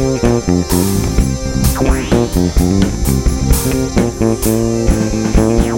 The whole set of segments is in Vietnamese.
Thank you.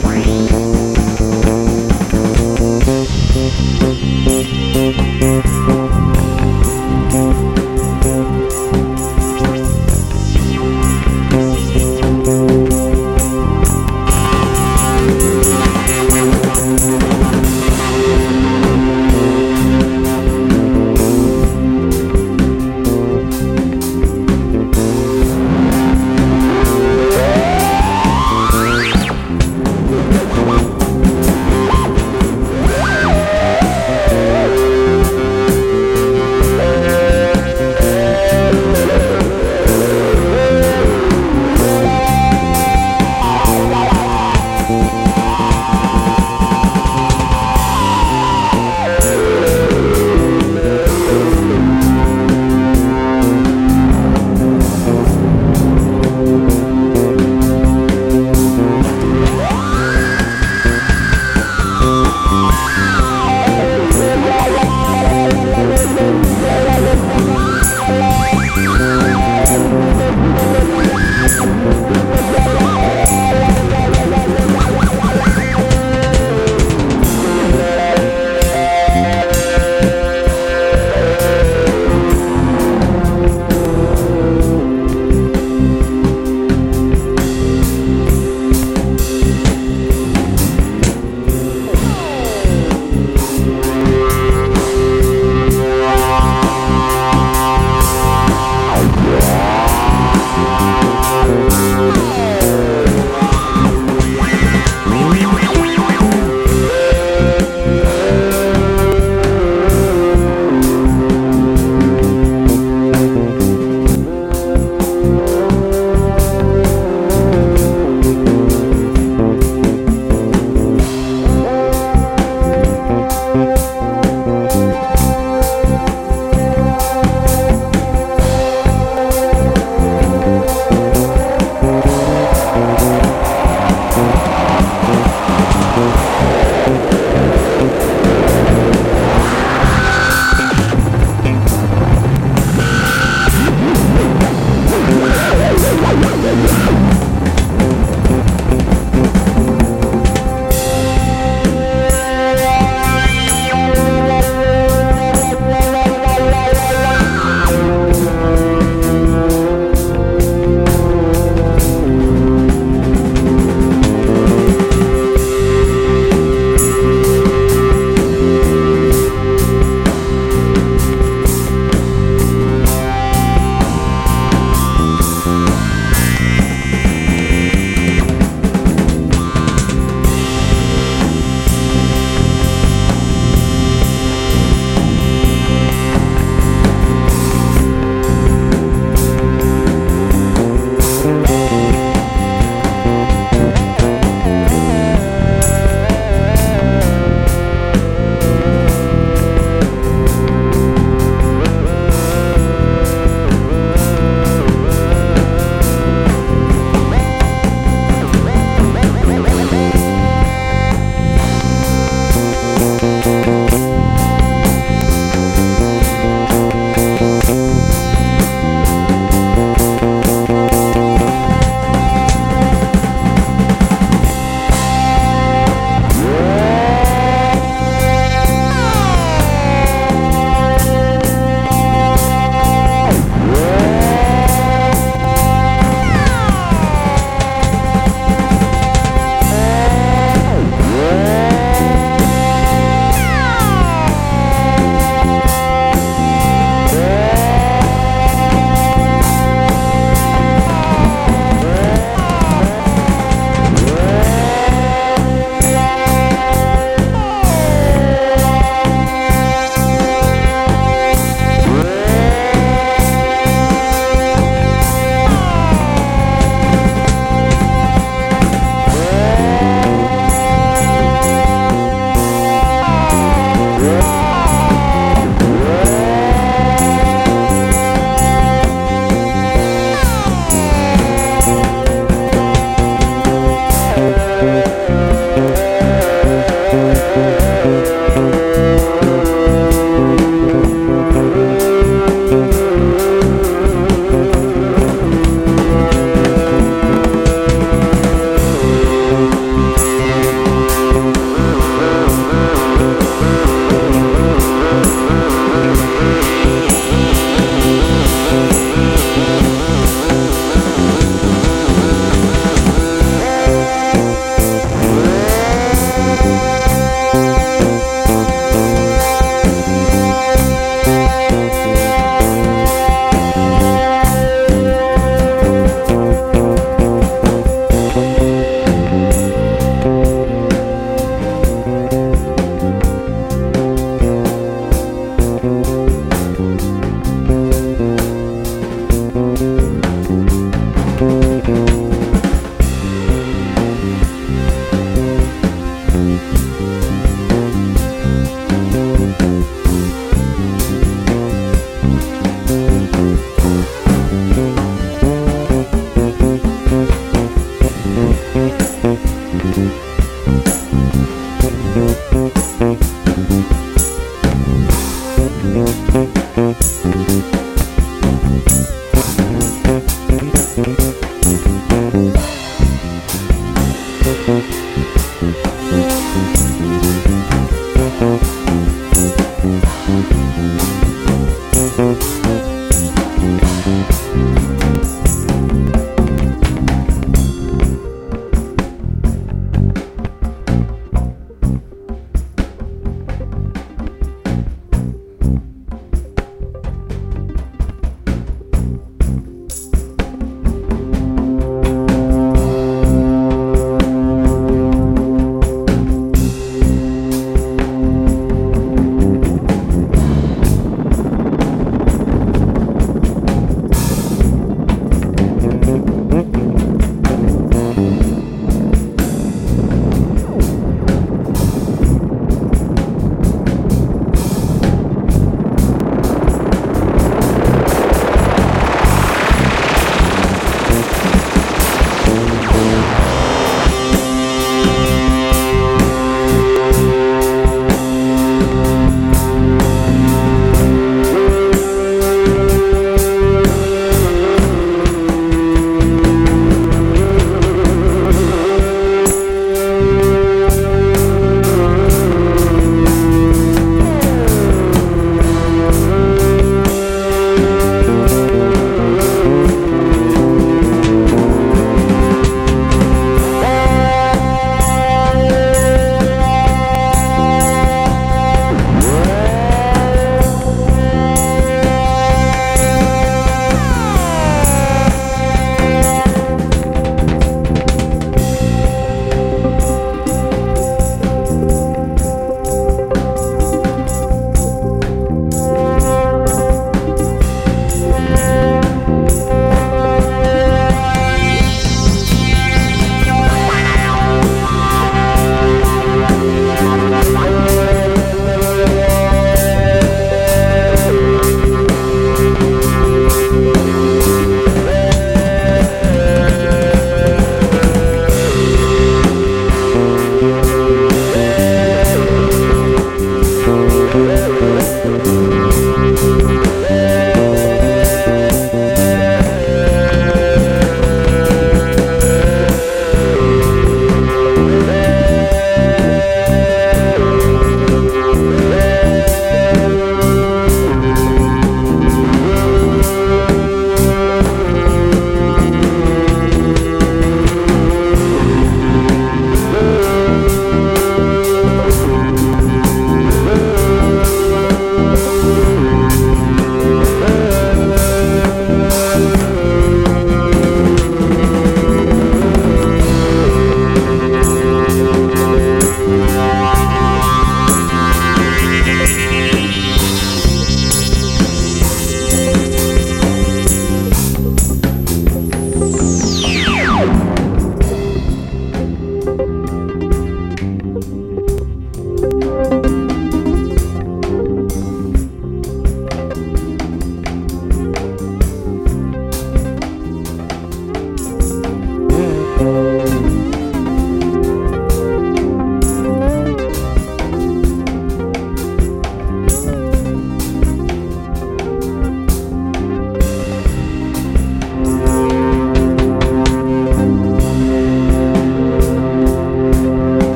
Thank